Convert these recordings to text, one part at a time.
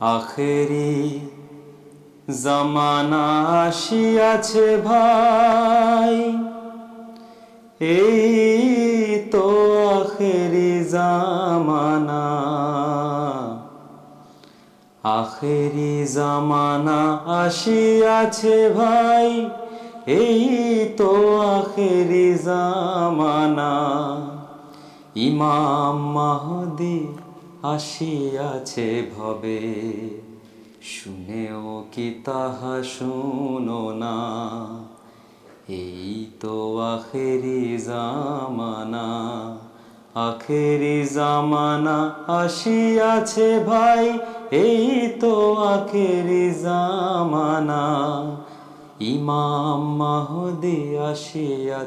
آخری زمانا بھائی ای تو آخری زمانا ایمام شنے کی تح سن توانا آخرا آسیا بھائی یہ تو آخر جام ایمامدی آسیا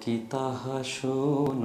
کتا شن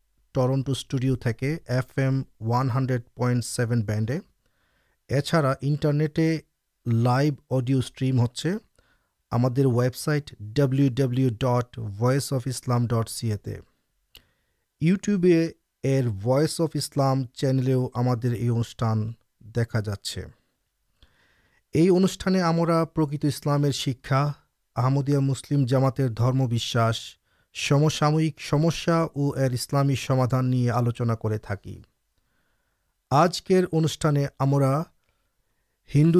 ٹرنٹو اسٹوڈیو تھا FM one hundred point seven بینڈے اچھا انٹرنیٹ لائیو اڈیو اسٹریم ہونے website W W dot voice of اسلام ڈٹ سیے ویس اف اسلام چینل یہ انوشان دیکھا جا انکت اسلام شاحدیہ مسلم جامات سامک اور اسلامی سمادان نہیں آلوچنا کردو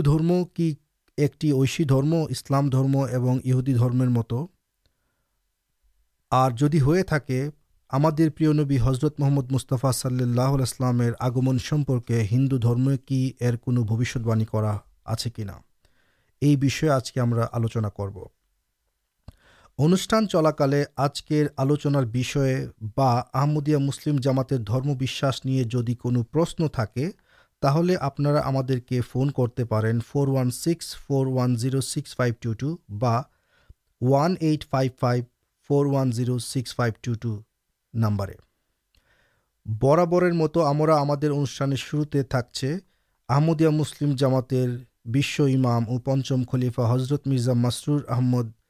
درم کی ایکشی درم اسلام اور یہہدی درمیر مت اور جدید ہم نبی حضرت محمد مستفا صلی اللہ علیہ السلام آگمن ہندو درمی کی آنا یہ بھی آج کے ہم آلوچنا کرو انوشان چلاک آج کے آلوچنیا مسلم جامات کوشن تھا آپ کے فون کرتے کر فور و six four one six five two ٹوان eight five five four one six five two two number برابر مت ہمرا ہم شروع تھکے آمدیا مسلم جامات بشم اور پنچم خلیفہ حضرت مرزا مسرور آمد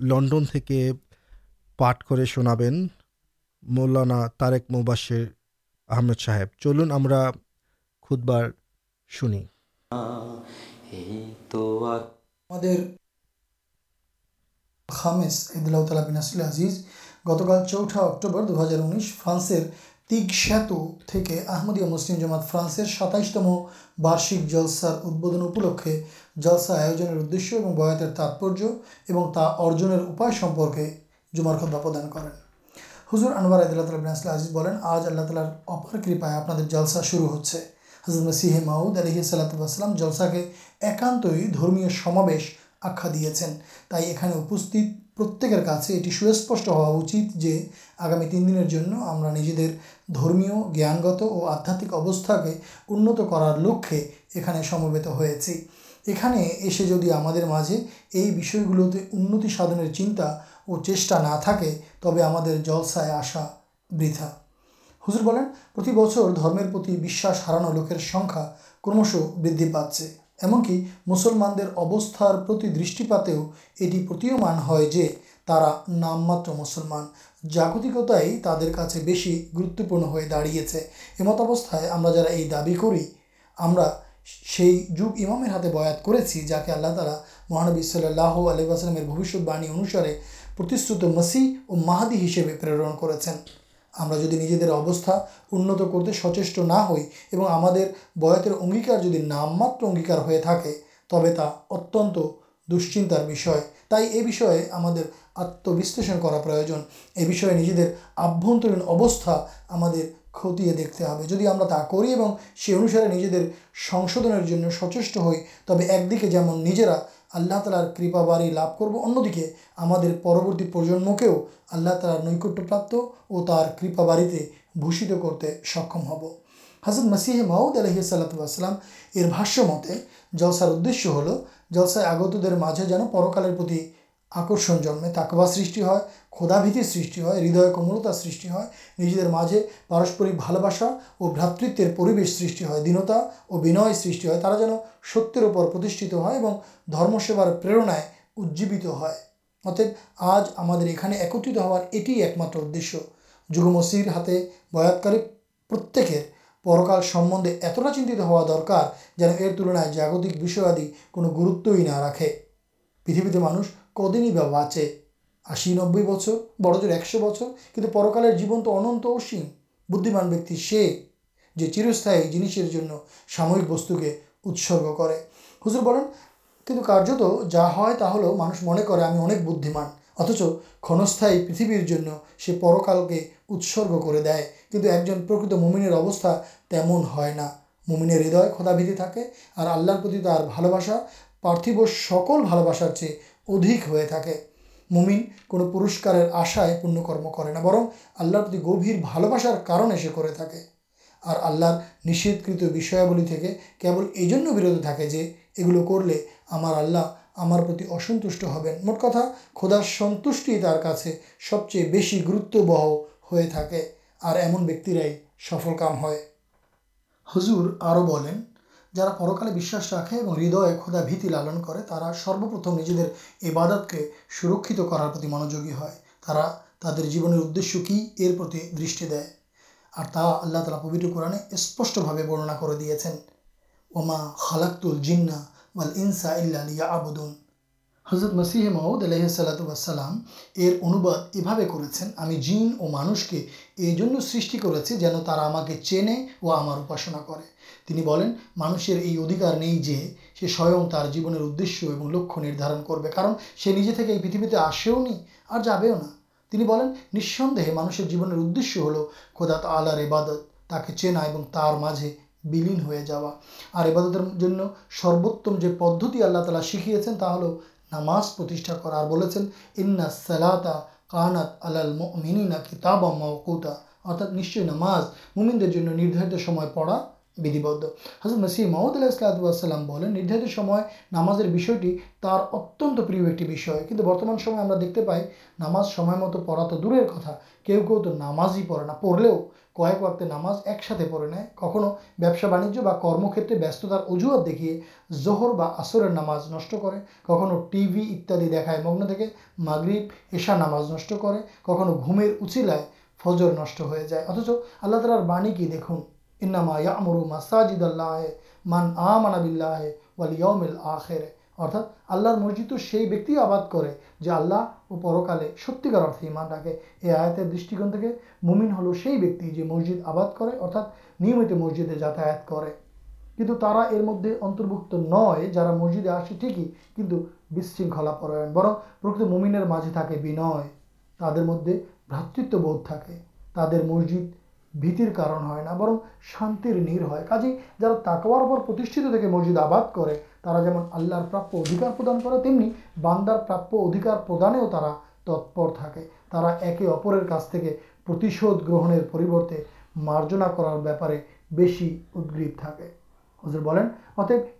لنڈن سنابے مولانا طارک مب صب چلن ہمارے گتکال چوٹا اکٹوبر دو ہزار انس فرانسر تیگ ساتویہ مسلم جماعت فرانسر سات بارشکلسار ادب جلسا آوزیہ تاتپر اور تا ارجنپے جمار خدا پردان کریں حضر انواردل اللہ عزیز بنانے آج اللہ تعالی اپار کپا آپ جلسا شروع ہو سیح معؤد علیحصل اسلام جلسا کے ایکانت سماش آخیا دیا تھی یہ پرتکرا یہ سوسپش ہوا جو آگامی تین دن ہم جانگت اور آدھاتمکستا انت کرار لکے یہ سی جدو یہ انتی ساد چنتا اور چا تبدی آشا ویتھا ہزر بولیں درمیس ہرانا لوکر سنکھا کمش بدھ پاس ایمکی مسلمان دست پاؤ یہ مان ہے نام مسلمان جاگتکتائی تر کا بس گوپن ہو داڑی ہے ایمتوستہ جا دا سی جب امام ہاتھے بھیا جا کے اللہ تعالیٰ محانوی صلی اللہ علیہ وسلم انوسارے پرشت مسی اور مہادی ہسے پرن کر ہمیں جدو نجی ابستا انت کرتے سچے نہ ہوئی ہمارے جدی نام مرگار ہوتا اتنتار تیش میں ہم آشلشن کروج یہ بھیجد آبی اوستا ہمتے دیکھتے ہو جاتا کروسارے نجی سنشو سچے ہوئی تب ایک جا اللہ تعالیار کپا باڑی لب کرو اندیے ہمیں پروتی پرجنم کے آلّہ تالارٹپراپا باڑی کرتے سکم ہب حضرت مسیح محدود علیہ صلاحۃسلام جلسار ادشیہ ہل جلسے آگت درجے جان پرکالرتی آکرشن جنمے تاکو سرٹی ہو خودایت سرٹی ہے ہردئے کمرتار سرٹی ہے نجی داجے پارسپرک بال بسا اور بات سر دینتا اور بنیا سا تا جن سترپرتی ہے اور درم سیوار اجزیبت ہے اتے آج ہم ایکت ہار اٹی ایک متر ادشیہ جگ مسجد ہاتھے بھیاکل پرتکر پرکال سمندے اتنا چنتی ہوں درکار جان تلن جاگتکی کو گروتو نہ راخے پریتھے مانوش کدین ہی باچے آش نبی بچر بڑے ایکش بچر کچھ پرکالر جیبن تو انسین بدھمان بیکی سے جو چرست جنسر سامک وسط کے اتسگے ہزر بولن کچھ کارت جا لو مانوش من کر بدھمان اتچ کھنست پریتھبر سے پرکال کے اتسگ کر دے کچھ ایک جن پرکت ممن تیم ہے ممین ہدھ کھدا بھیدی تھی اور آللہ پرتھو سکول بال باسار چیز ادھک ہو ممین کو پورسکار آشائ پنکرم کرنا برم آل گھیر بال بسار کارن سے کرشدکل کبل یہ جن برت تھا یہ گلو کر لی ہمارے اسنٹ ہبین موٹ کتا خدا سنت سے سب چی گرت بہ ہوائی سفلکام ہے ہضور آ جا پرکالش راخے اور ہردیک خدا بھتی لالن کرتم نجی دبادت کے سرکت کرار منجوگی ہے تا تر جیوشی دشے دے تا آلّہ تالا پبر قورانے اسپشے برننا کر دیا اما خالق النادون حضرت مسیح محمود علیہ یہ جین اور مانوش کے یہ سی کر جان تا کہ چین اور ہمارنا کر تین مانشر یہ ادھیکار نہیں جی سو جیبر ادشیہ لکھارن کر آسے جاسند مانشر جیوشیہ ہل کدا آلار عبادت تک چینا تر مجھے بلین ہو جات سروتم جو پدتی آللہ تعالی شکیے ہیں تو ہلو نماز کرا بولتے ہیں ان سلاتا کانت المکتا ارتھا نشچی نماز ممینار پڑا بدیب حضرت نصیر محمد اللہ اسلبلام ندارت نامٹی اتن پرشی برتمان سما دکھتے پائی نام پڑا تو دور کتا کہ وہ تو نام پڑے نہ پڑے کوکے نام ایک ساتھ پڑے نا کبسا بانجتار اجوہات دیکھے زہر نامز نش کر کھو ٹی وی اتیادائ مگن تھا مغرب ایسا نام نش کر کھو گھومے اچلائے فضر نشٹ ہو جائے اتچ اللہ تعالیار بانی کی دیکھ مسجد تو آللہ دسجد آباد نیمت مسجدیں جاتا ہے کہ مدد اتربک نئے جا مسجدیں آسے ٹھیک ہی پر ممینر مجھے تھا ن تر مدد بات بہت تھا مسجد بھتر کارن ہے برم شانے کچھ جا تک پر مسجد آباد کر پردان پہ تم ہی باندار پرابکار پردانے تتپر تھاشودھ گرہ مارجنا کرارپارے بس ادب تھا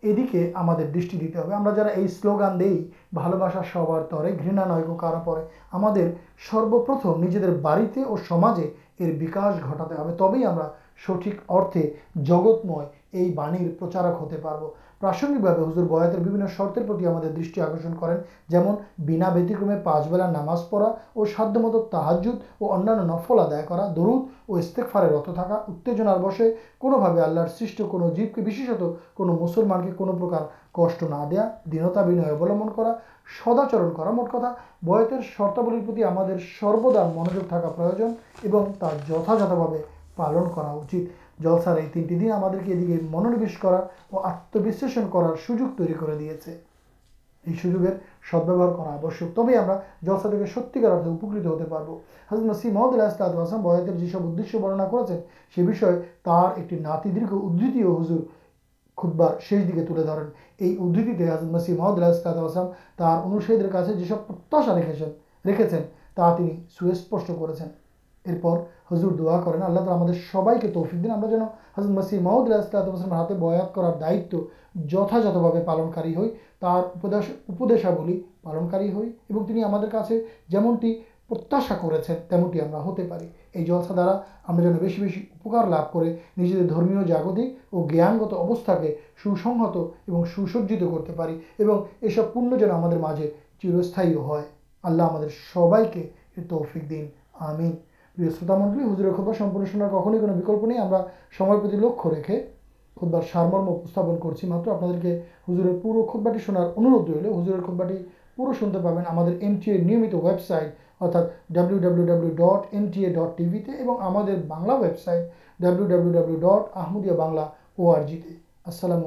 دیکھے ہمیں دشن دیتے ہوا یہ سلوگان دے بال بسا سوارتا نئے کار پہ ہم سروپرتمجے بڑی اور سماجی ار وکاش گٹا تب ہم سٹھک اردے جگتم یہ بنیر پرچارک ہوتے پ پراسگکے ہزدور بتر شرتر پرن جمن بنا ویتکرمے پاس ولا نماز پڑا اور سادھ مت تحج اور انفلادا درد اور استےکفارے رت تھکا اتےجنار بسے کونبے آللہ سو جیب کے بعد مسلمان کے کون پر کش نہ دیا دنتا بنیام کر سداچر کر مٹ کتا بتر شرتولی ہم سروا منوجا پروجن اور تا جتھاتھے پالن جلسر یہ تینٹی دن ہم منونوش کر اور آتوشن کر سوج تر سوجو سدبیوہار کا جلسہ ستکار ہوتے حزم نسری محمد اللہ اسلات بہتر جیسے برننا کرتے ناتی درگ ادتی ہزر خود بار شیش دیکھے تریں یہ ادتی حسی محمد اللہ اسلاتے کا سب پرتیہشا رکھے رکھے ہیں تا سوسپش کر ارپر ہضر دعا کریں آللہ دہرا ہم سب کے تعفک دن ہم مسیح محمود ہاتھے بہات کرار دائت جتات بھا پالن ہوئیشا گلو پالن ہوگا جمنٹی پرتیہشا کر تیمٹی ہمیں ہوتے پہ یہ جلسہ دارا جن بہی بہت لبھ کر نجی درمی جاگت اور جیانگت اوستا کے سوسہت اور سو سج کرتے یہ سب پن جان ہمارے مجھے چرست آدمی سبھی کے توفک دن ہمین شلور خبر شنار کخوک نہیں لکھ رکھے خود بار سارم کر کے ہزر پور خبرٹی شنار اندو ہزر خبرٹی پورا شنتے پہ T M website ارتھا W W W dot M T E D T V ہمیں بانا ویبسائٹ ڈبلو ڈبلو ڈبلو ڈٹ آحمد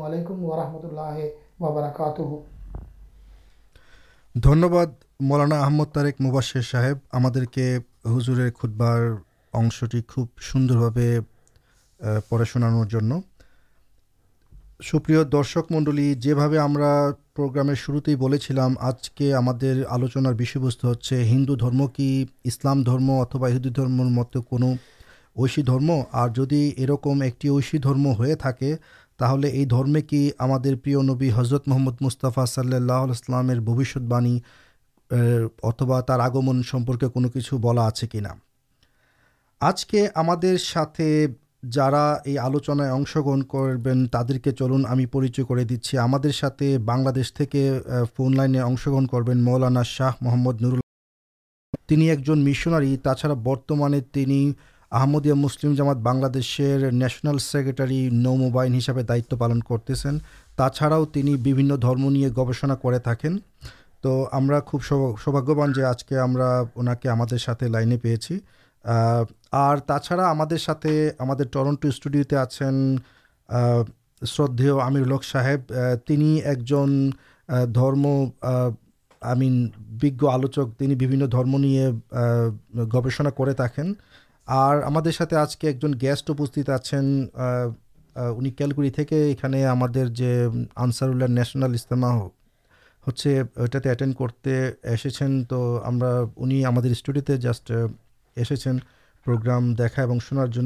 علیکم و رحمت اللہ مولانا آمد مشب حورشٹی خوب سوندربا پڑا شنان سوپر درشک منڈل جی بھا پر شروع آج کے ہم آلوچنست ہندو درم کی اسلام اتبا ہندو درمت کون ام اور جدی یہ رکم ایکم ہوئی دمے کی ہم نبی حضرت محمد مستفا صلی اللہ علیہ السلام بوشت باعی اتبا تر آگم سمپرکے کچھ بلا آپ کی نا آج کے ہمارا یہ آلوچن کر چلیں پریچی کر دیش فون لائن اشگانا شاہ محمد نور اللہ ایک جن مشنر برتماندیہ مسلم جامات بنر نیشنل سیکرٹری نوموبائن ہسپے دائت پالن کرتے ہیں چاڑاؤں بنما کر تو خوب سوباگان جو آج کے اونا ساتھ لائن پیے آر ہمیں ہمارے ٹرنٹو اسٹوڈیو تے آن شردے آر لوک صاحب تین ایک جن درم آئی مجھ آلوچکی گوشنا کر تک آج کے ایک جن گیسٹ آپ انلگڑی یہ آنسرولر نیشنل استعما ہو ہوتے کرتے اسٹو ایسے پروگرام دیکھا اور شنارج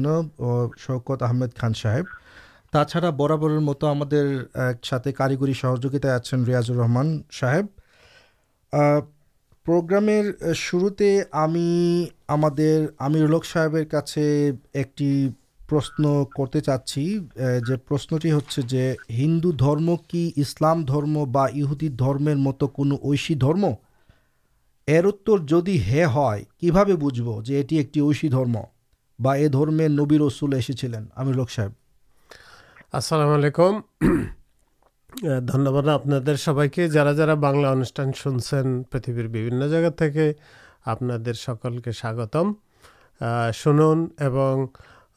شوکت آمد خان صاحب برابر مت ہماری سہجا آج ریاضر رحمان صاحب پروگرام شروع ہمیں آمر لوک صاحب کا پرش کرتے چھٹی ہندو درم کیسلام مت یشیم کیمیرک صحیح السلام علیکم دن واد آپ پریتر جگہ آپ کے ساگتم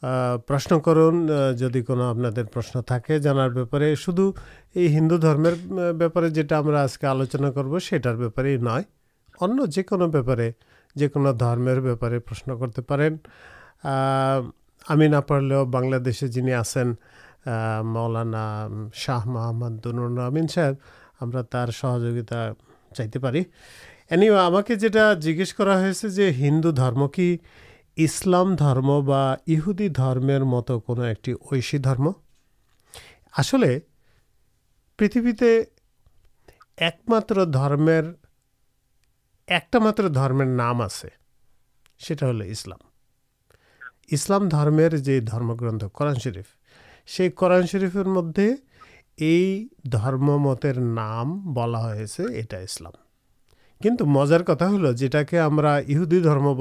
پرش کرن جد آپ پرشن تھا شدھ یہ ہندو درمیر بےپارے جو آج کے آلوچنا کرو سیٹر بےپارے نو انارے جیک درمیر بےپارے پرشن کرتے پہن لو بنسے جن آسان موانا شاہ محمد دن صاحب ہمیں تر سہجا چاہتے پڑی ایسے جو ہے ہندو درم کی اسلام درم بہمر مت کم آسل پتھے ایک ماتر درمیر ایک ماتر دمر نام آپ اسلام اسلام جو درم گرتھ قرن شریف سی قرآن شرفر مدد یہ درم متر نام بلا اسلام کن مزار کتا ہل جہدیم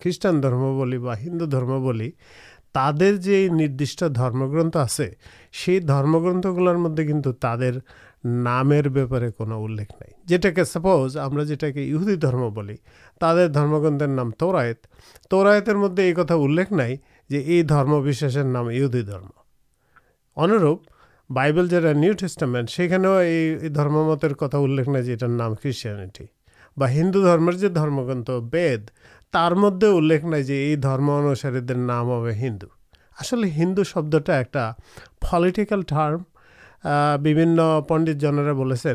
خریشٹان دم بولیں ہندو درم تر جد دم گرت آئی درم گرتھ گلار مدد کچھ تر نام کولے نہیں سپوز ہمیں جیہدی درم بول تر دم گرتر نام تورائے تورائے مدد یہ کتنا الیک نئی درموشن نام یہہدی درم ان بائیبل جاؤ ٹھسٹامین اسے درم متر کتنا انام خریچانٹی بندو درمیر گند وےدار مدد انوسر نام ہے ہندو آسل ہندو شبدہ ایک پلیٹیکل ٹارم بھی پنڈت جنرا بولیں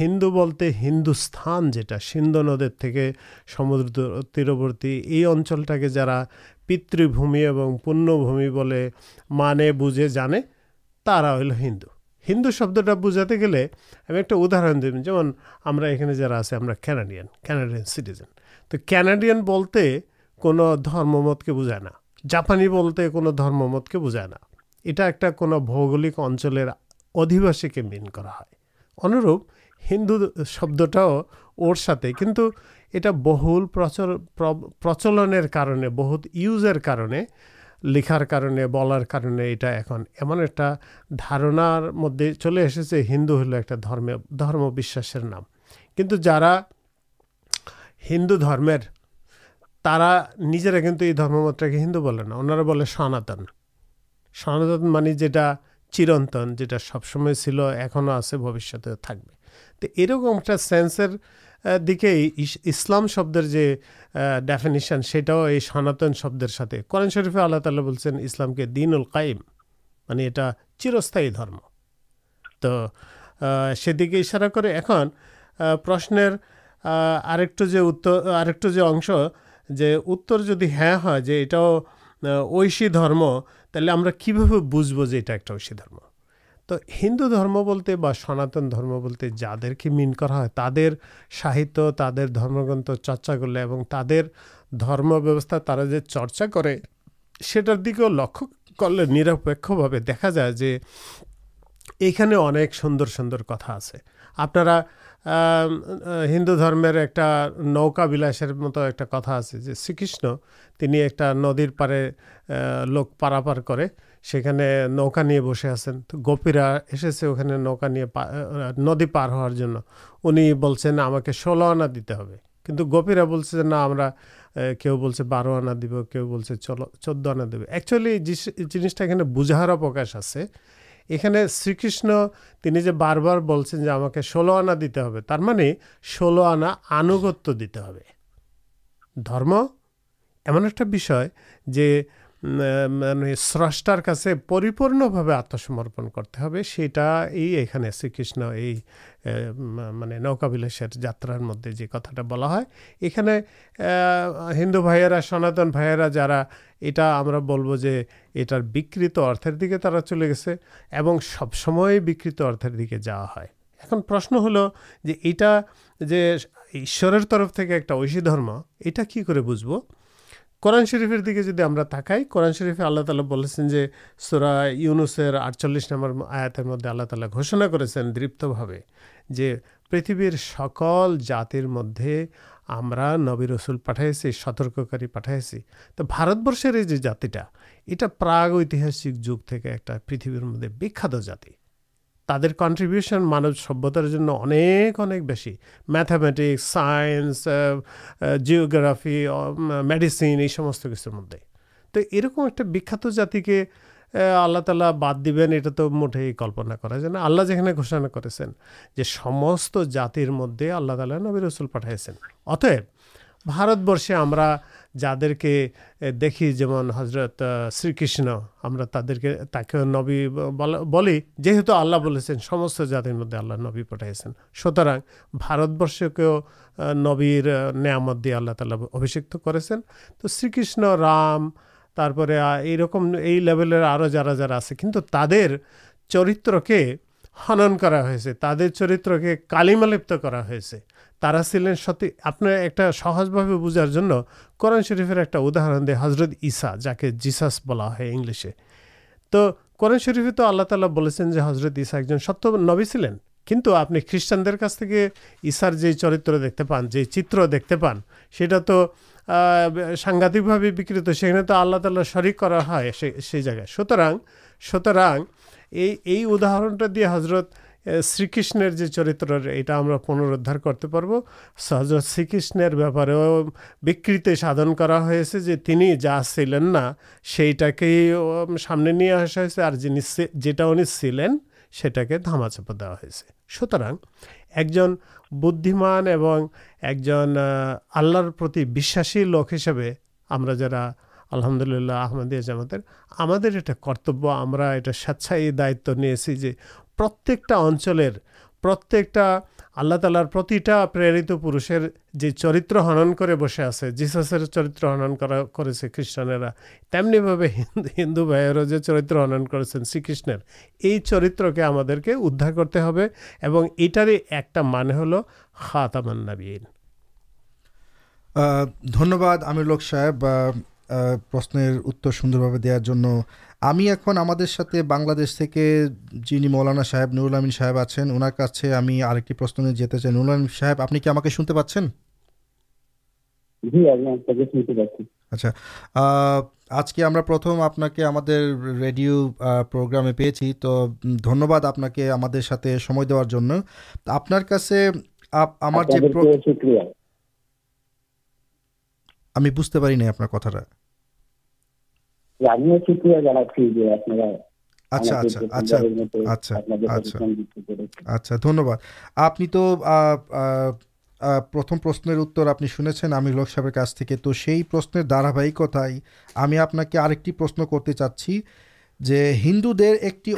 ہندو بولتے ہندوستان جو ہے سندر تیربرتی یہ اچلتا جارا پتمی اور پن مانے بوجھے جانے ہوندو ہندو شبدا بوجھا گے ہمیں ایکداہن دونوں یہاں آپ کاناڈین کیناڈین سیٹیزین تو کاناڈیا بولتے کو دم مت کے بوجھے نہ جاپانی بولتے کو دھم مت کے بوجھے نا یہ ایک بوگول اچل ادھیسی کے مین کروپ ہندو شبدے کنٹو یہ بہل پرچل بہت اوزر کارن لکھار کارے بولار کارے یہار مدد چلے ایسے ہندو ہل ایک درمشر نام کچھ جا ہندو درمیر ترا نجر کچھ یہ درم مت ہندو بولنا ان سناتن سناتن مانی جا چرتن جا سب سمے چل ایسے بوشیہ تک یہ رکم ایک سینسر دیکھے اسلام شبدر جو ڈیفنیشن سیٹ یہ سناتن شبدر ساتے کرن شرف آلہ تعالی بول اسلام کے دین ال قائم میٹھا چرستی درم تو سی دیکھے اُن پرشن اور جو اوتر جدی ہاں یہ سی دم تھی ہم بجب جو یہ ایک درم تو ہندو درم بولتے بناتن درم بولتے جا دے مین کراہم گرت چرچا کر لوگ تر دمست چرچا کر سٹر دیکھو لکھے دیکھا جائے یہ اب سوندر سوندر کتا آپ ہندو درمیر ایک نوکل مت ایک کتا آ ش ندی پارے لوک پر نوکا نہیں بسے آسین تو گپیرا ایسے وہکا نہیں ندی پار ہونا ان کے آنا دیتے کنٹو گپ سے نہو بارہ آنا دیب کچھ بول چود آنا دیے اکچولی جس جنسٹ بوجھارش آ یہاں شریکرشن تین جو بار بار ثولو آنا دیتے ہولو آنا آنگت دیتے ہیں درم ایم ایکش سرٹار کاپورنسمپن کرتے ہیں شی کشن یہ میرے نوکا بھیلس جاترار مدد یہ کتا ہے یہ ہندو بھائی سناتنائا یہ دیکھے تر چلے گیسے اور سب سمت اردر دیکھے جا پرشن ہلف ایکم یہ بوجھ ب قرآن شرفر دیکھے جی ہم شرف اللہ تعالی بولیں جو سورا یونسر آٹچلس نمبر آدمی اللہ تعالی گوشنا کرپتے جو پریتھ سکل جاتر مدے ہمیں نبی رسول پٹھائیسی سترکاری پٹائیسی تو بارت برش جاتی یہہ جگہ ایک پریتھر مدد وکھاتی تر کنٹریوشن مانو سب اب بہی میتھامٹکس سائنس جیوگرافی میڈسین یہ سمست کسر مدے تو یہ آللہ تعالی باد دیبین اٹھا تو مٹھے کلپنا کر آللہ جو سمست جاتر مدے آللہ تعالی نبی رسول پٹائیس اتب بارت برشے ہمارا যাদেরকে দেখি যেমন হজরত শ্রীকৃষ্ণ আমরা তাদেরকে তাকে নবী বলি যেহেতু আল্লাহ বলেছেন সমস্ত জাতির মধ্যে আল্লাহ নবী পাঠাইছেন সুতরাং ভারতবর্ষকেও নবীর নেয়ামত দিয়ে আল্লাহ তালা অভিষিক্ত করেছেন তো শ্রীকৃষ্ণ রাম তারপরে এইরকম এই লেভেলের আরও যারা যারা আছে কিন্তু তাদের চরিত্রকে হনন করা হয়েছে তাদের চরিত্রকে কালিমালিপ্ত করা হয়েছে تا سیلین ستی آپ ایک سہجھا بوجھار قرآن شرفر ایک اداہر دے حضرت یسا جا کے جیساس بلا ہے انگلشے تو قرآن شرفے تو آللہ تعالی بولیں جو حضرت یسا ایک جن سب نوی چلین کن تو آپ نے خریشان یسارے چرتر دیکھتے پانچ چتر دیکھتے پان سیٹ سنگھاتکے بکت سو آللا تعالی شریک کر رہے ہیں جگہ سوتر سوترنت ش چرتر یہاں پنروار کرتے پہ شپارے بکتی سادن جا سیلین سامنے نہیں آسا جیتا انپا دیا سوتر ایک جن بانو آللہ لوک ہسے ہملہ آمدین جامد ہمیں ایکتبائ دائت نہیں سی پر ترا پر پورشر ہنن کر بسے آسسیر چرتر ہننسٹانا تمنی بھا ہندو بھائی چرتر ہنن کرتے ہیں شی کش چرتر کے ہمار کرتے اور یہٹر ہی ایک مان ہل خاتا منابی دنباد لوک صاحب پر سر دن ریڈ پہ تو آپ دکھی اور ہندو دیر ایک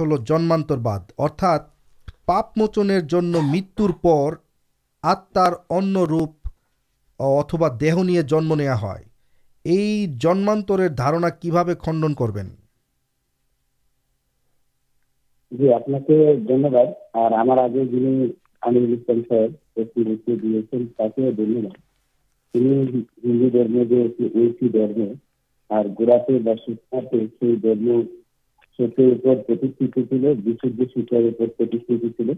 ہل جنمان باد۔ ارتھا پپ موچن مت آپ روپا دیہما ہے এই জন্মান্তরের ধারণা কিভাবে খণ্ডন করবেন জি আপনাকে ধন্যবাদ আর আমার আগে যিনি আমির ইসলাম সাহেব একটি বক্তব্য দিয়েছেন তাকেও ধন্যবাদ তিনি হিন্দু ধর্মে যে একটি ধর্ম আর গোড়াতে বা শিক্ষাতে সেই ধর্ম সত্যের উপর প্রতিষ্ঠিত ছিল বিশুদ্ধ শিক্ষার উপর প্রতিষ্ঠিত ছিল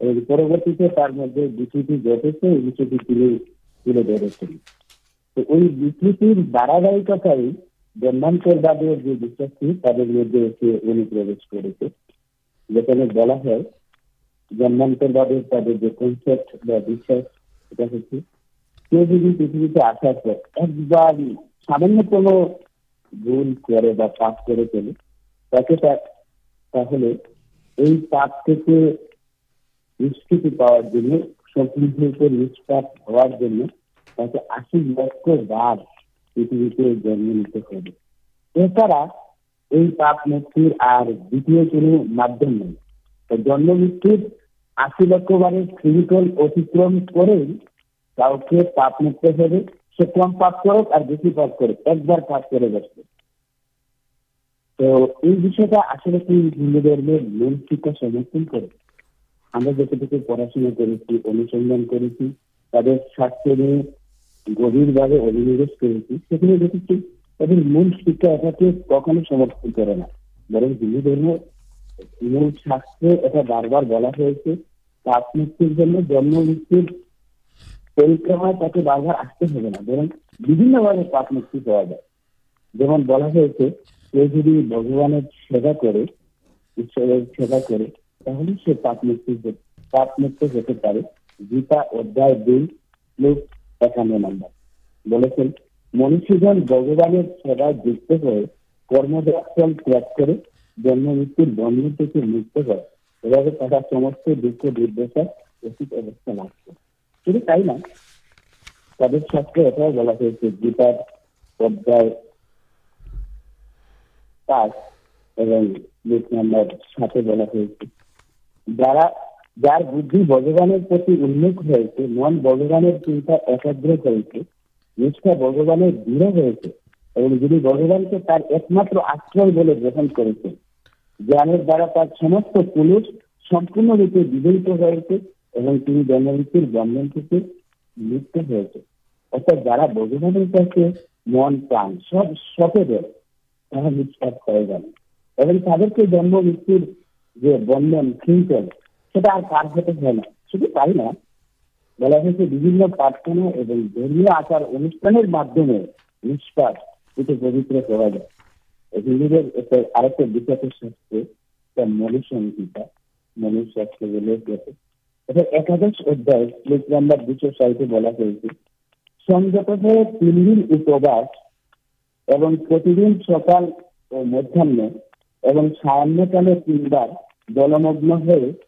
এবং পরবর্তীতে তার মধ্যে বিষয়টি ঘটেছে এই বিষয়টি তুলে ধরেছেন تواد پڑے پتی ہوں ایک پاکستان کر پڑاشنا کر گروش کرپ متو پا جائے جلا جی بگوان سے پاپ مت پاپے گیتا এখানে নাম্বার বলেছেন মনুষ্যজন ভগবানের সেবায় যুক্ত হয়ে কর্মদল ত্যাগ করে জন্মমৃত্যুর বন্ধ থেকে মুক্ত হয় এভাবে তারা সমস্ত দুঃখ দুর্দশা উচিত অবস্থা লাগছে শুধু তাই না তাদের সাথে এটাও বলা হয়েছে গীতার পর্যায় কাজ এবং বুক নাম্বার সাথে বলা হয়েছে যারা جگوان چنتا پورے بردن کی مطلب جا بگوانے گا تب کے جمن سنچل ایکش نمبر دوسرے تین دن دن سکال مداحک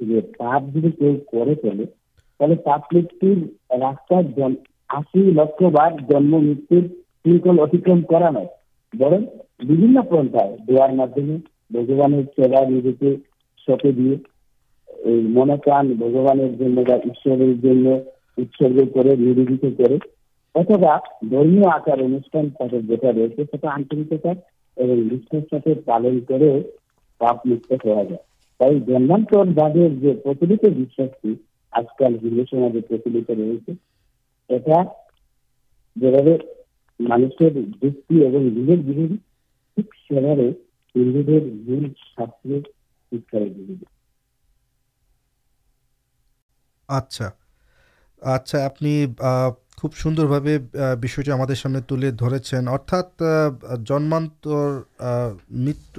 پپ جی مسار لکھ بار جنم مت اترم کر ستے دے من بگوانگ کرم آچارک پالن کرا جائے آپ خوب سوندر سامنے تھی جنمان مت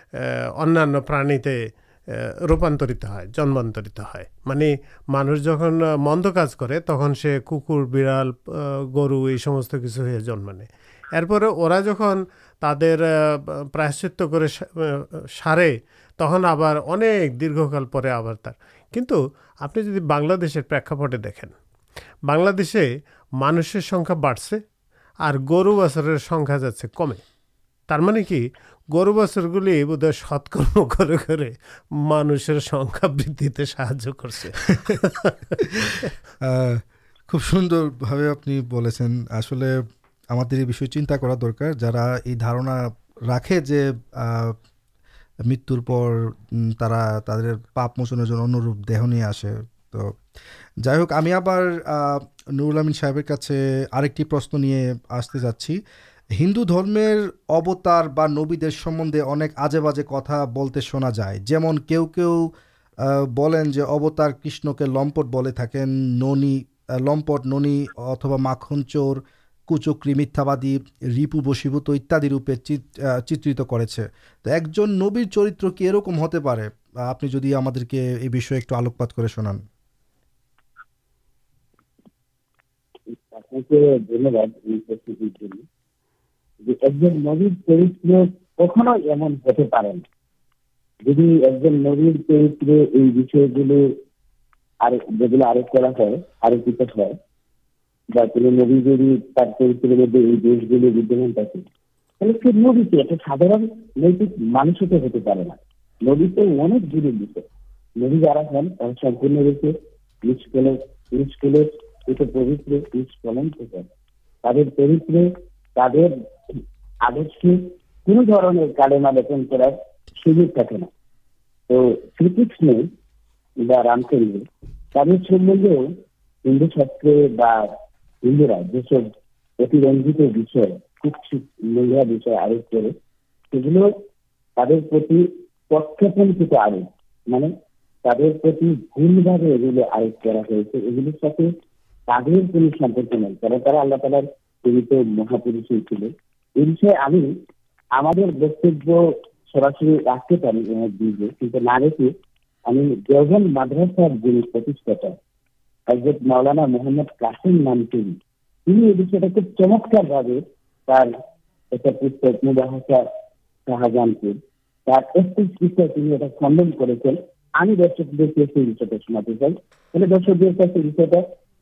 انان پرا روپانتر ہے جنمانترت ہے می مانس جن مند کاج کر گرو یہ سمست کچھ جنمے ارپر وہت سارے تخ آپ دیرکال پہ آپ کچھ آپ جی بنسے پر دیکھیں بنسے مانشی سنکھا بڑھ سے اور گرو بچر سنکھیا جا سے کمے تھی گرواس بدھ ستکر ماندی سے سہاج کردر بھا آپ چنتا کر درکار جا دار راخے جو مترپر پاپنے جن انوپ دیہ نہیں آسے تو جائک ہمیں آپ نورال صاحب آپ کی پرشن نہیں آستے جاچی ہندو درمیر چترت کرتے آپ نے یہ آلوپات کر ایک نبر چوری ساد نوی تو তাদের আদেশকে কোন ধরনের কালেমা লেখন করার সুযোগ থাকে না তো শ্রীকৃষ্ণ বা রামচন্দ্র তাদের সম্বন্ধেও হিন্দু ছাত্র বা হিন্দুরা যেসব প্রতিবন্ধিত বিষয় খুব মহিলা বিষয় আরোপ করে সেগুলো তাদের প্রতি প্রক্ষেপণকৃত আরোপ মানে তাদের প্রতি ভুলভাবে এগুলো আরোপ করা হয়েছে এগুলোর সাথে তাদের কোনো সম্পর্ক নেই কারণ তারা আল্লাহ তালার مہا پہ چمکار شاہجان کے شناتے چاہیے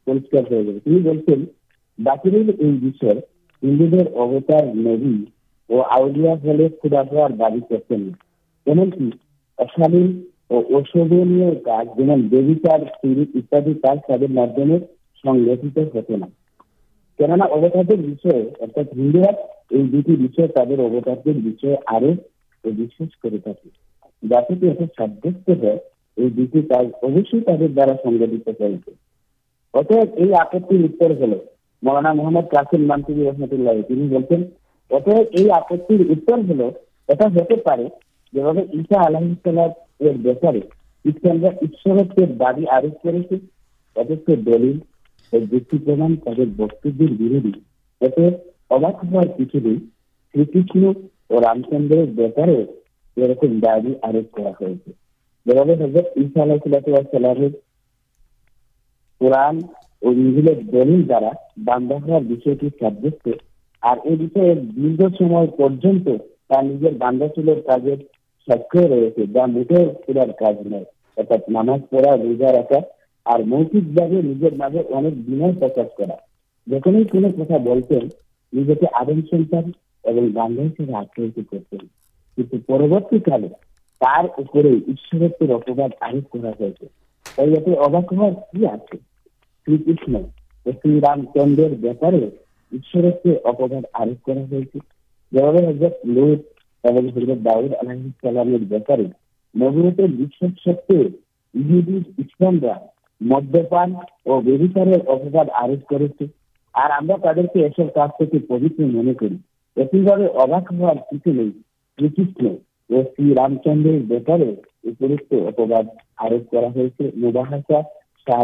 درشک ہو گئے باتر ہندو ہندوستان ہوتے اتنا مولانا بردیم کچھ دن شی کمچندر بچارے داری اللہ صلاحی قرآن جن کتنا آگے چلتا ہوں پر پوتر من کردے پیچھے شریکشن اور شری رام چند اپنا شاہ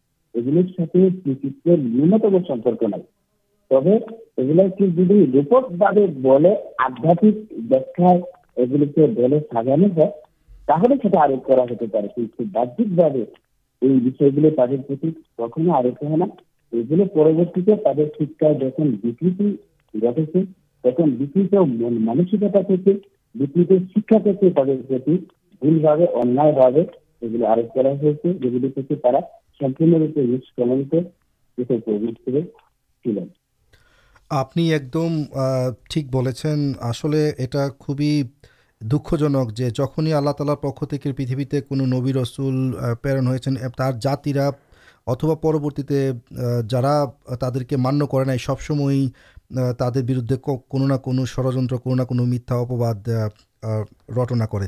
نیونت نہیں پر مانسکتا وکریت شکر کی ترتی ان سے آپ ایک دم ٹھیک بولے یہ خوبی دکھنی آللہ تالار پک پیتے نبی رسول پیر تر جاتا اتوا پرورتی جا تے کے مان کر سب سم تردے کو ثڑ میتھباد رٹنا کر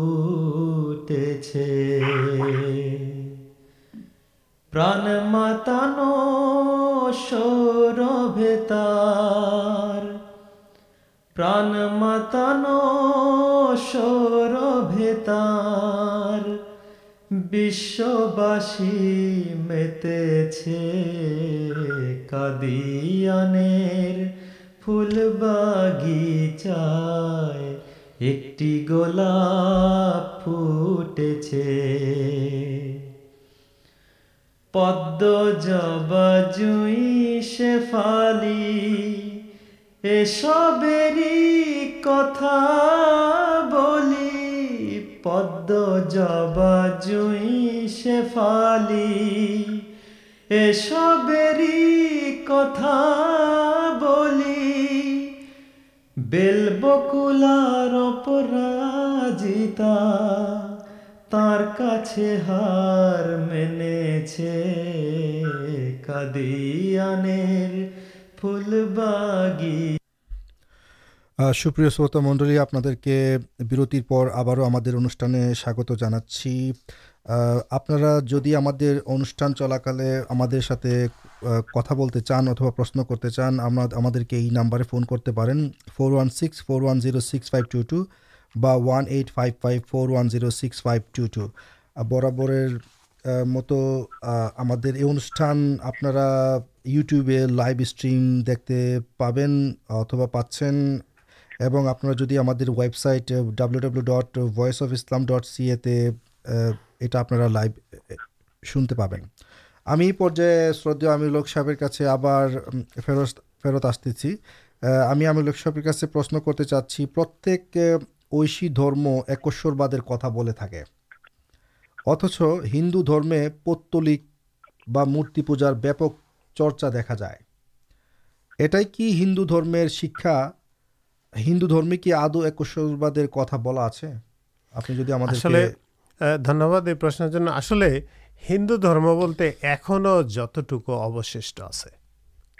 پرانتان سو رار پر مت نورتار وشوبشی متھیا فل بغیچا ایکٹی گولا فٹ چھ پد جب جیفالی ایسوری کتا بولی پد جب جیسے فالی ایس بیری کتا بولی بل بکل پ سوپر منڈل کے برتر سواگت جانا چاہیے اپنا اندر کتا بولتے چان اتوا پرشن کرتے چاند نمبر فون کرتے four six four one zero six five two two بانٹ five five four one zero six five two two برابر مت ہمانا یوٹیوب لائو اسٹریم دیکھتے پان اتوا پاس آپ جب ہم ڈبلیو ڈبلو ڈٹ وس اف اسلام ڈٹ سیے یہ آپ لائب شنتے پہ پرائن لوکس آپ فیر فیرت آستے چی ہمیں لوکس پرشن کرتے چاچی پر یشی درم ایکشر وا تھا اتچ ہندو درمی پتلک برتی پوجار بک چرچا دیکھا جائے یہ ہندو درمیر شکشا ہندو درمیش بلا آپ دنیہباد پر آپ ہندو درم بولتے ایتٹوک اوشیش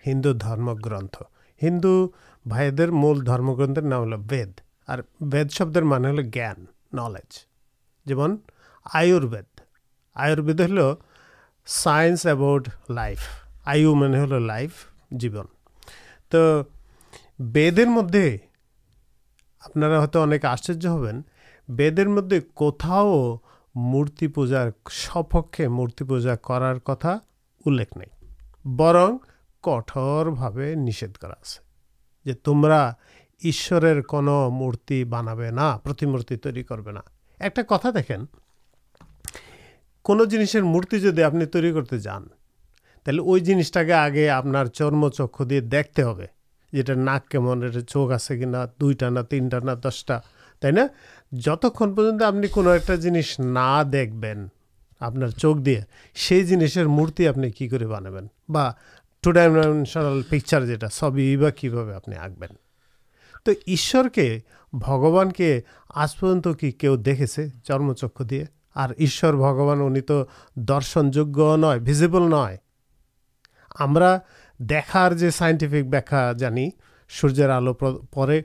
آندو درم گرتھ ہندو بھائی مول درم گردر نام وید اور بید شبد جانج جیمن آرد آئر ہل سائنس اباؤٹ لائف آئ من ہل لائف جیب تو ویدے مدد آپ آشچر ہوں ویدے مدد کت مورتی پوجار سپکے مورتی پوجا کرتا الے نہیں برن کٹورے نشےد کر یش مورتی بانبیں نہ مورتی جدی آپ تر کرتے جان تھی وہ جنسٹا کے آگے آپ چرم چکے دیکھتے ہو چوک آئیٹا نہ تینٹا نہ دسٹا تک کھن پر آپ کو جنس نہ دیکھ بن آپ چوک دے سی جنسر مورتی آپ نے کہ ٹو ڈائمینشنل پکچر جو ہے سبھی بھا کہ آپ آکبین تو یشوان کے آج پنت کی دیکھ سے جنمچک دے اور انشن جگہ نئےزبل نئے ہمارے سائنٹیفک ویا جانے سورجر آلو پڑے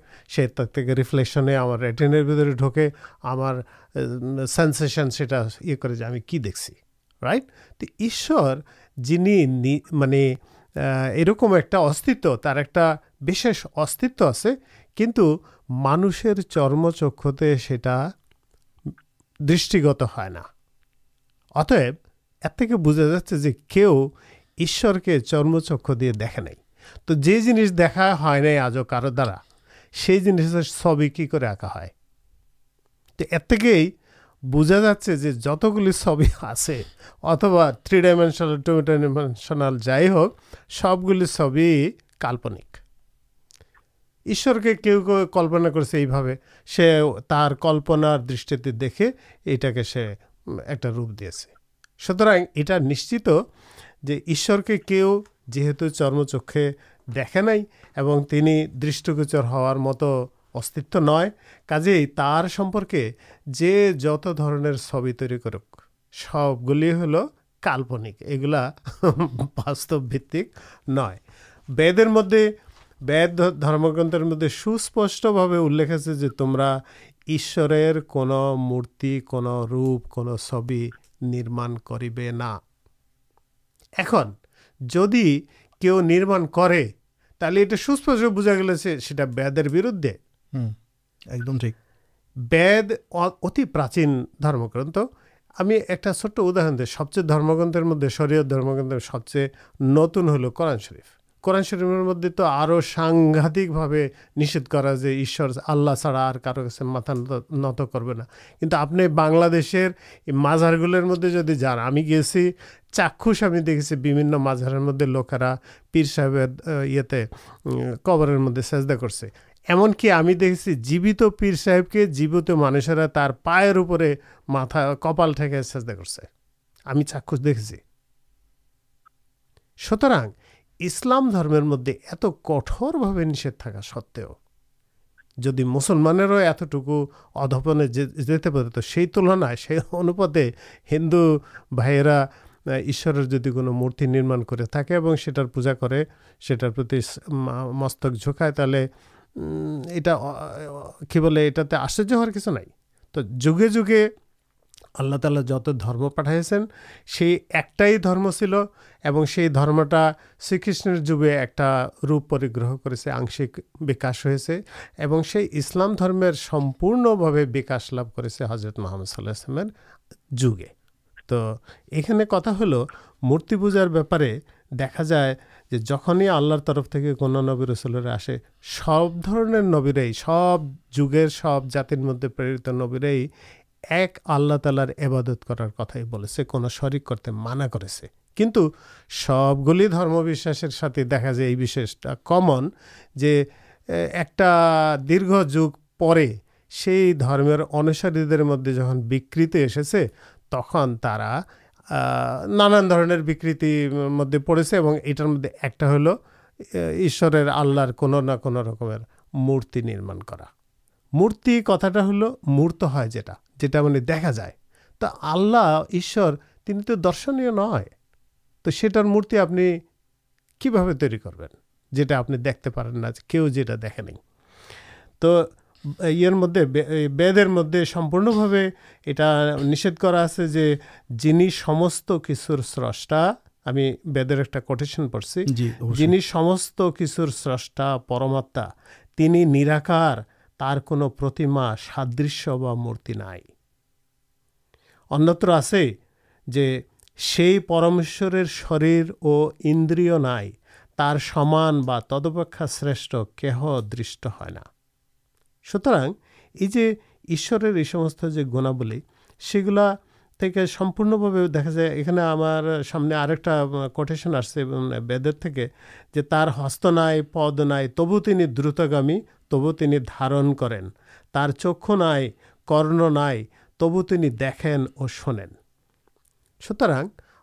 ریفلیکشنے ٹرینر بھی ڈوکے ہمارے سینسن سیٹ کر دیکھی رائٹ تو یش جن میرم ایک است استو آ کت مانشر چرمچے دشیگت ہے اتے اردو بوجھا جا کے یش کے چرم چکے دیکھے نہیں تو جنس دیکھا ہے آج کار دارا سی جنس چوی کی آکا ہے تو اردے کے بجا جا جتگل چوی آتوا تھری ڈائمینشنل ڈائمینشنال جائک سب گل چوی کالپنک یش کے کلپنا کرپنار دِشتے دیکھے یہ ایک روپ دے سے سوتر یہشچر کے کھیو جیت چرم چکے دیکھے نئی اور دشوچر ہار مت اس نئے کارے ترپرکے جی جتنے سب تر کر سب گلے ہلکنک یہ گلا باستک نئے ویدر مدد وید درم گرتر مدد سوسپشٹے ان تمہیں یش مورتی کو بھیاڑ کروا کر تھی یہ سوسپش بوجھا گیا سے بردے ایک دم ٹھیک وید اتنی پراچین درم گرنت ہمیں ایک چھوٹ اداہ سب چیز گردر مدد سرحد سب چیز نتن ہل کر شرف قورن شرفر مدد تو آنگاتکے نشید کرا کارو کا نت کروا کچھ آپ نے بنشر مذہر گلر مدد جی جان ہمیں گے چاک ہمیں دیکھیں مذہب مدد لوکرا پیر صاحب کبر مدد چاہتا ایمنک ہمیں دیکھیں جیوت پیر صاحب کے جیوت مانسرا تر پائر کپال ٹھیک چاہتا کر سے ہمیں چاک دیکھیے سوتر اسلام درمیر مدد ات کٹور تھا ستو جدی مسلمان ادپنے پہ تو تلن سے ہندو بھائی یشی کو مورتی پوجا کر سارے مستک جھکائے تھی یہ آشر ہر کچھ نہیں تو جگہ جگہ اللہ تعالی جتم پٹائیس درم چلو درمٹا شی کشمیر جگہ ایک روپری گرہ کر سے آنشک وکاشے اور اسلام درمیر سمپرنکاش لب کر سے حضرت محمد صلی المیر جگہ تو یہ کتا ہل مورتی پوجار بارے میں دیکھا جائے جلف کنانبی رسولے آسے سب در نبیرائی سب جگہ سب جاتر مدد پر نبیرائی ایک آل تعلار عبادت کرار کتائی سے کون شریک کرتے مانا کرم دیکھا جائے یہ کمنٹ جگ پہ سی درمیر انساری مدد جہاں بکتی ایسے تک ترا نانک مدد پڑے سے یہار مدد ایک یشلر کو مورتی مورتی کتا مورت ہے جا جی دیکھا جائے تو آلہ یش تو درشن نئے تو مورتی آپ کی تر کر دیکھتے پین جیتا دیکھے نہیں تو مدد وید مدد یہ آسے جن کچھ سرسا ہمیں وید ایک کٹیشن پڑھ جنیست کچھ سرماتا تینار ترما سادشی نئی ان سے پرمشور شروع اور اندر نائران شرش کہہ دش سوت یہ جوستا سمپرنگ دیکھا جائے یہ سامنے اور ایک کٹشن آدھے ہست نائ پد نائ تبو تین درتگامی تبو دارن کریں تر چکے کرن تبو تین دیکھیں اور شنین سوتر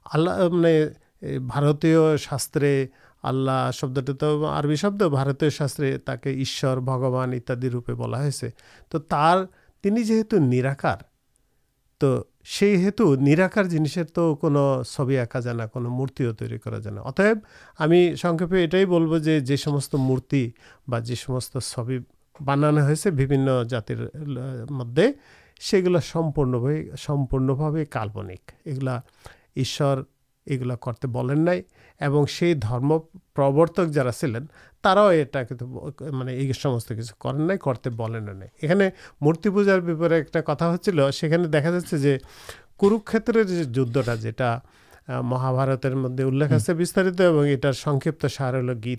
اللہ شاسترے آللہ شبد تو شبد بارتیہ شاسترے تک یش بگوان اتروپے بلا تو سیتو نیراک جنسے تو آکا جا کو مورتی ترا جا اتب ہمیں سٹائی بولو جوست مورتی چوی بانسے بھی مدد سے گلاپ کالپنک یہ گلا کرتے بولیں نئی اور دم پرورتک جا سکے ترا یہ مطلب یہ کرتے نئی یہ مورتی پوجار بہت کتا ہونے دیکھا جاتے جو کوروکر جو جدا جہا مدد الے آپ یہ سنکت سار ہل گی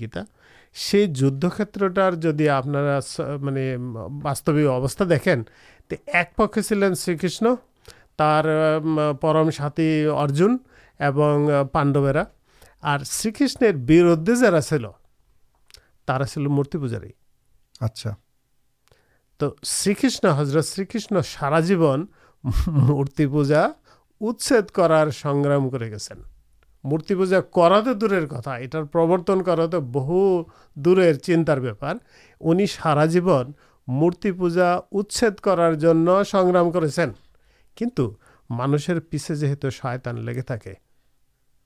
گیتا جدھ کھیت آپ میرے باستو اوستا دیکھیں تو ایک پکین شریکشن ترم ساتھی ارجن اور پا اور شریکش بردے جا تی پوجار ہی اچھا تو شریکشن حضرت سارا جیو مورتی پوجاد کرارگام کرتے دور کتنا اٹارتن کر بہ دور چنتار بےپار ان سارا جیو مورتی پوجا اچھےد کرار سنگرام کرانس پیچھے جائےتان لگے تھا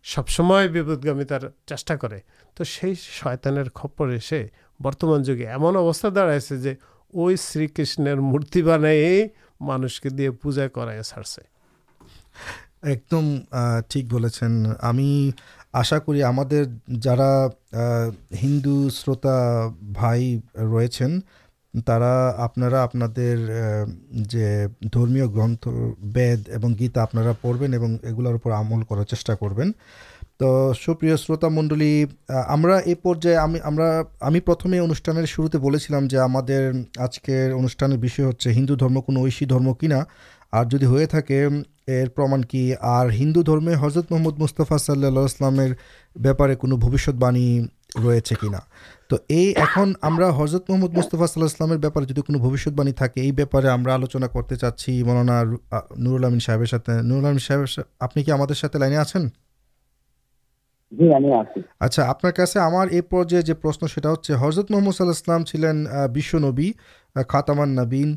سب سمجھ گامتار چا تو شانپڑے برتمان جگہ ایمن داڑائسے وہ شری کش مورتی بنائی مانش کے دے پوجا کر سر سے ایک دم ٹھیک بول ہمیں آشا کرا ہندو شروتا بھائی ریسنٹ آپ جی درمیم گرتھ وید اور گیتا آپ پڑھیں اور یہ گلرپرم کر چا کر تو سوپر شروت منڈل ہمیں یہ پوریا ان شروع جو ہم آج کے انوشان بھی ہندو درم کو ایشی درم کی نہا اور جدی ہوما کی اور ہندو درمیے حضرت محمد مستفا صلی اللہ بےپارے کونوں منان صاحب نور اللہ صاحب آپ لائن حضرت محمد صلی اللہ نبی خاتا من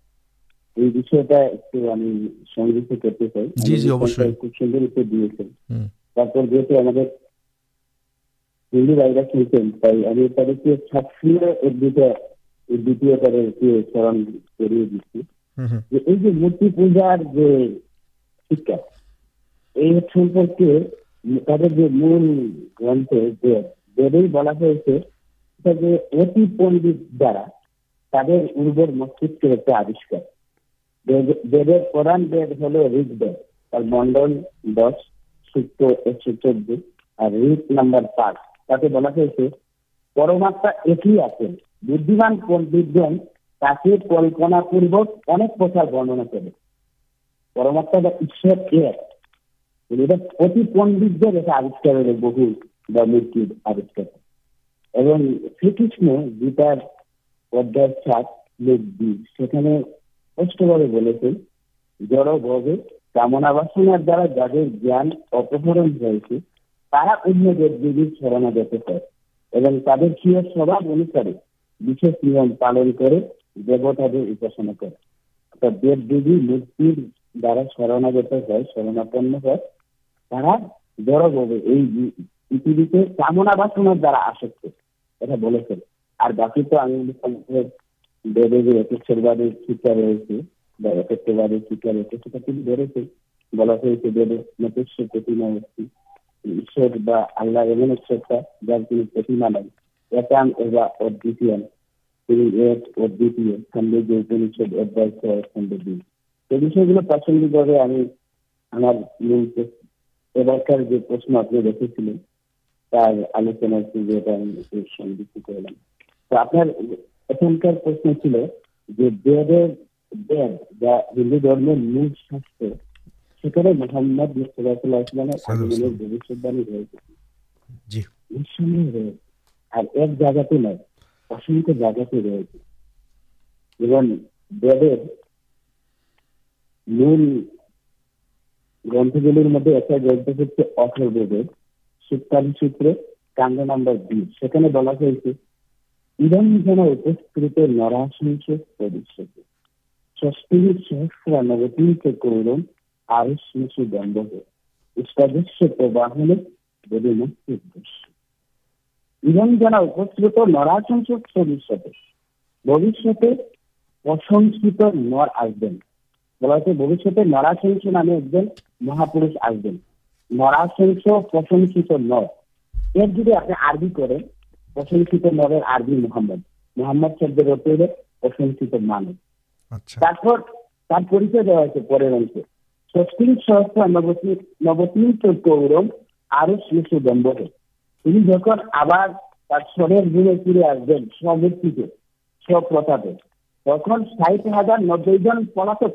مل گلا پتر مستقر پر آرے بہ می کار স্পষ্টভাবে বলেছেন জড়ভাবে কামনা বাসনার দ্বারা যাদের জ্ঞান অপহরণ হয়েছে তারা অন্য দেবদেবীর শরণাগত হয় এবং তাদের প্রিয় স্বভাব অনুসারে বিশেষ নিয়ম পালন করে দেবতাদের উপাসনা করে অর্থাৎ দেব দেবী মূর্তির দ্বারা শরণাগত হয় শরণাপন্ন হয় তারা জড়ভাবে এই পৃথিবীতে কামনা বাসনার দ্বারা আসক্ত এটা বলেছেন আর বাকি پسند گے لکھے تھے آلوچن پاس مل گل مدد ایک سوت نمبر دو۔ نر آپ نراث نامے ایک دن مہا پیش آراث پر نر جی آپی کر تک ساٹھ ہزار نب پلاتے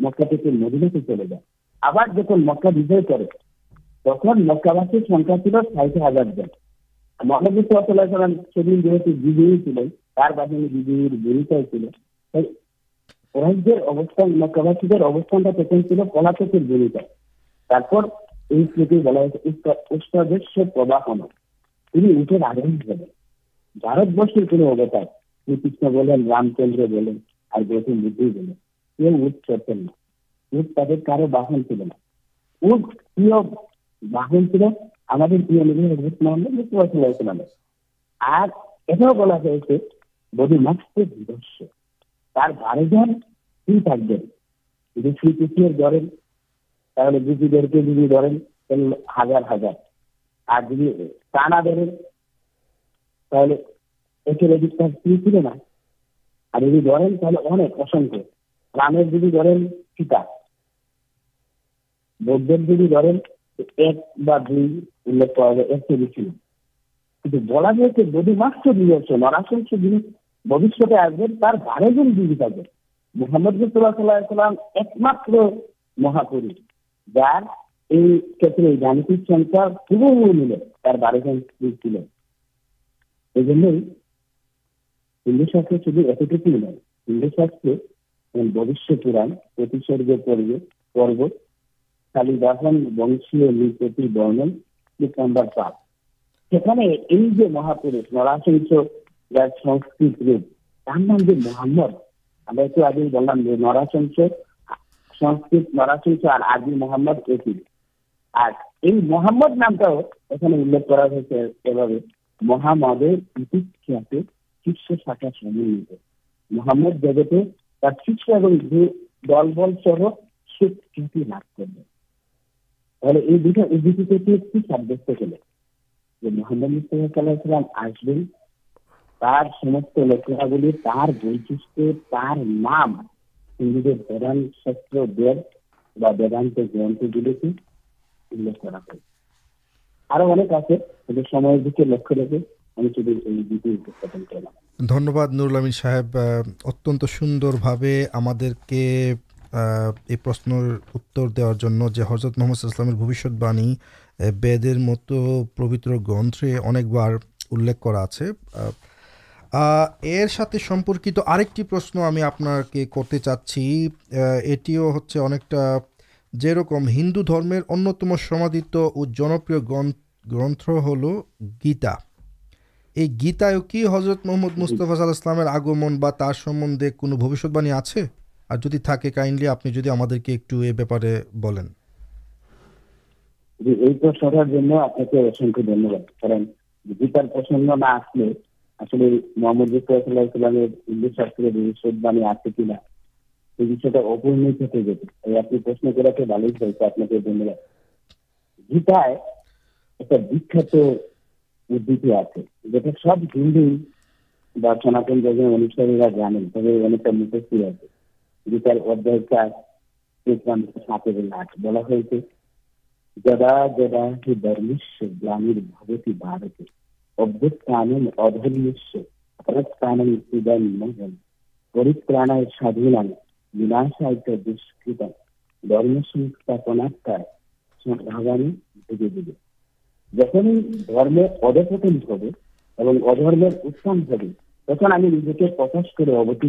مکلا مضبوطی چلے جائیں آپ مکاج کر رام چند مل چاہن بدھی مستیے ٹانا دور کینے بدر جگہ دوریں ایک دوسرے محمد مہا پورے گانک چنچار پور بارے گا شرد اتنی ہندوستان بوشیہ پورا سر پروت محمد محمد جگتے دل بول سہتی لوگ لک رکھ ساہب اتن سب یہ پرشتر دار جو حضرت محمد السلام بای بےدے مت پبتر گرن بار الے آر سات اور آکٹی پرشن ہمیں آپ کے کرتے چاچی یہ ہوتے اکٹھا جم ہومی انتم اور جنپر گرتھ ہل گی گیتائے کی حضرت محمد مستفا صلی السلام آگمنگ کونش باعی آ سب ہندو سناتا گرام درم سنستنا جہاں ادپتن ہوگے تو ابتی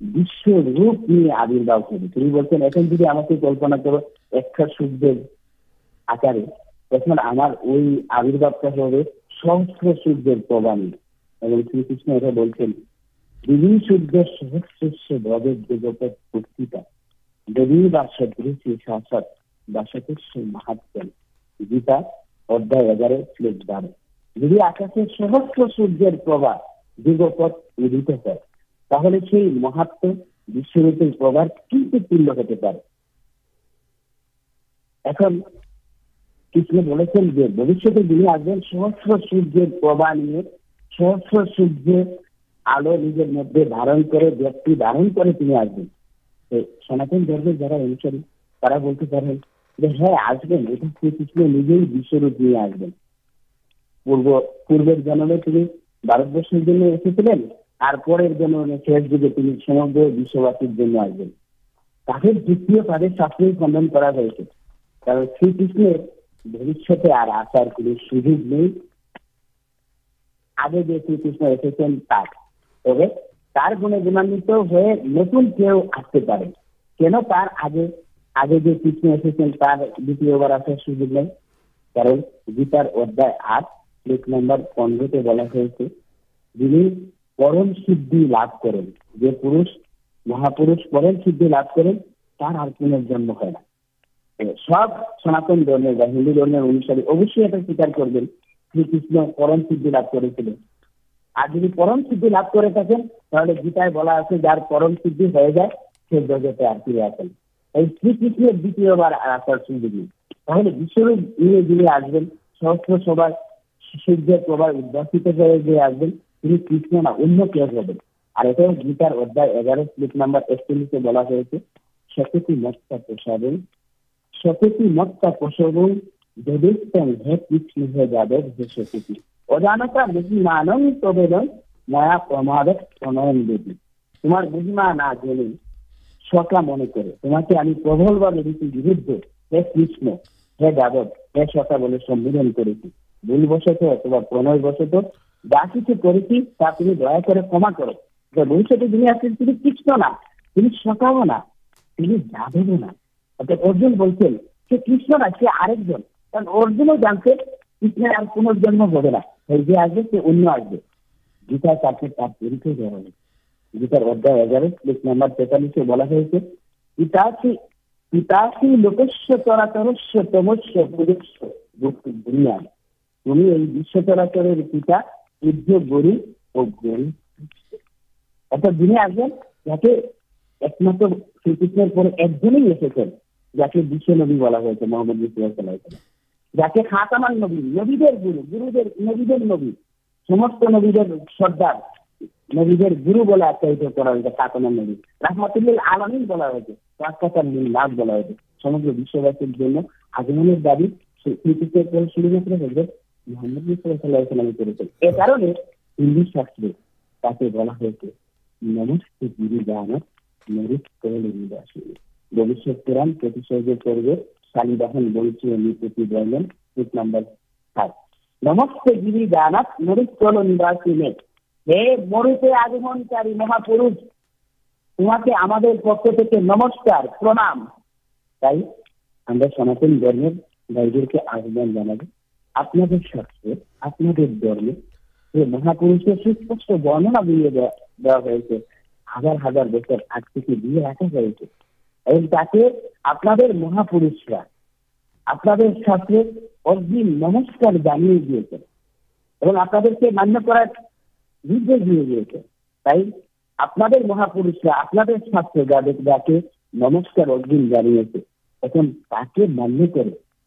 ترین کرو سور آکے تو آبرباد سہست سورا نہیں سورج بدر درگ پدا جب شاشا باشاش محت گیتا آکاش سہستر پرواہ د محاتی دار کر سناتن درمی جاسل ترتے ہیں کشمیر پور پور جنمے بارت برش سب گیتارمبر پندر تھی م سی لو مہا پڑ سی لینا سب سناتن گیتائ بلا جم سی ہو جائے آپ شری کشن دار یشوین سب سردی آسب تمر بھول ما جتا من کربل کرن بست جا کچھ کرا کرما کرم تیتالیس پتا کی پتہ لوکس پوجر دنیا چراچر پتا گرنے نبی سردار گروہ نبی المین بلا بلابل داری کشمیر ہو محمد اللہ محافر تھی ہم سناتن کے آگمن ماندی تھی آپ مہا پاس جا کے نمسکارے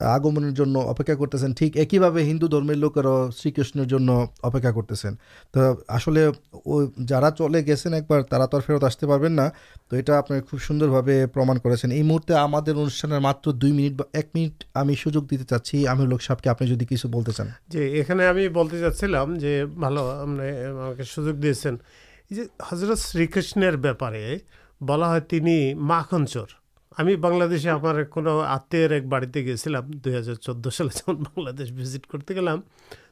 آگمپے ٹھیک ایک ہی ہندو درمیر لوکرا شری کشا کرتے ہیں تو جا چلے گی آتے ہیں نہ تو یہ خوب سوند کر سوجو دیتے چاچی ہمیں لوک سب کے آپ کچھ سوجو دیش ہمیںنسے ہمارے کون آت ایک بڑی گیس دو ہزار چودہ سال جب بنسٹ کرتے گیلام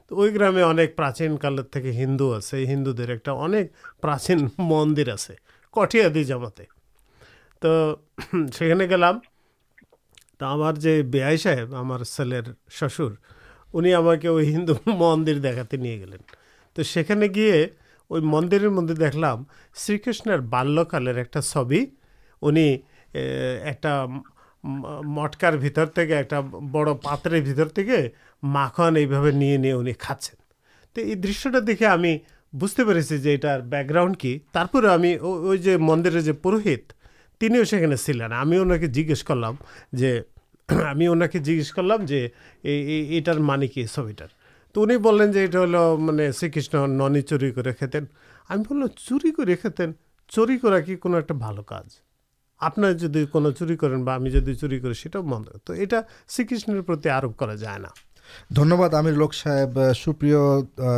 تو وہ گرام پراچینکال ہندو آئے ہندو دیر ایکچین مندر آپ کٹھی جماعتیں تو ہمارے جو بے آئی صاحب ہمارے شو آپ کوئی ہندو مندر دیکھا نہیں گلین تو مندر مدد دیکھا شریکشن بالکال ایک چوی ان ایک مٹکار بڑ پاتر بھیریکن یہ کھچن تو یہ درشیہ دیکھے ہمیں بوجھتے پہ اٹار بیک گراؤنڈ کی طرح ہمیں وہ مندر جو پوروہت اُن کے جس کرلام جیج کرلام جو یہٹر مان کہ سب یہ تو ان شی کشن ننی چوری کر کتنی ہمیں بول رہ چوری کر کتنی چوری کر کی کوج لوک سا سوپر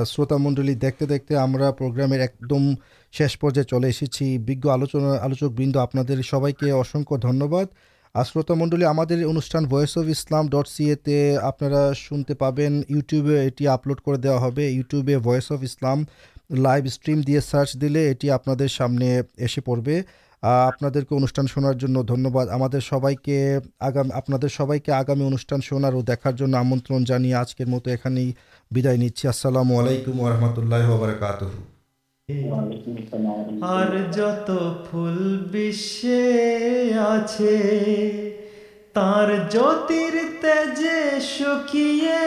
شروط منڈل دیکھتے دیکھتے شیش پر چلے ایسے آلوچ بند آپ سب کے دنیہ شروط منڈل ہمارے انوشٹان ویس اف اسلام ڈٹ سیے آپٹیوپلوڈ کر دیا ویس اف اسلام لائو اسٹریم دے سارچ دے لیے آپ نے আপনাদের অনুষ্ঠান শোনার জন্য ধন্যবাদ আমাদের সবাইকে আগামী আপনাদের সবাইকে আগামী অনুষ্ঠান শোনার ও দেখার জন্য আমন্ত্রণ জানিয়ে আজকের মতো এখানেই বিদায় নিচ্ছি আসসালামু আলাইকুম ওয়ারাহমাতুল্লাহি ওয়াবারাকাতুহু আর যত ফুল বিশ্বে আছে তার জ্যোতির তেজে শুকিয়ে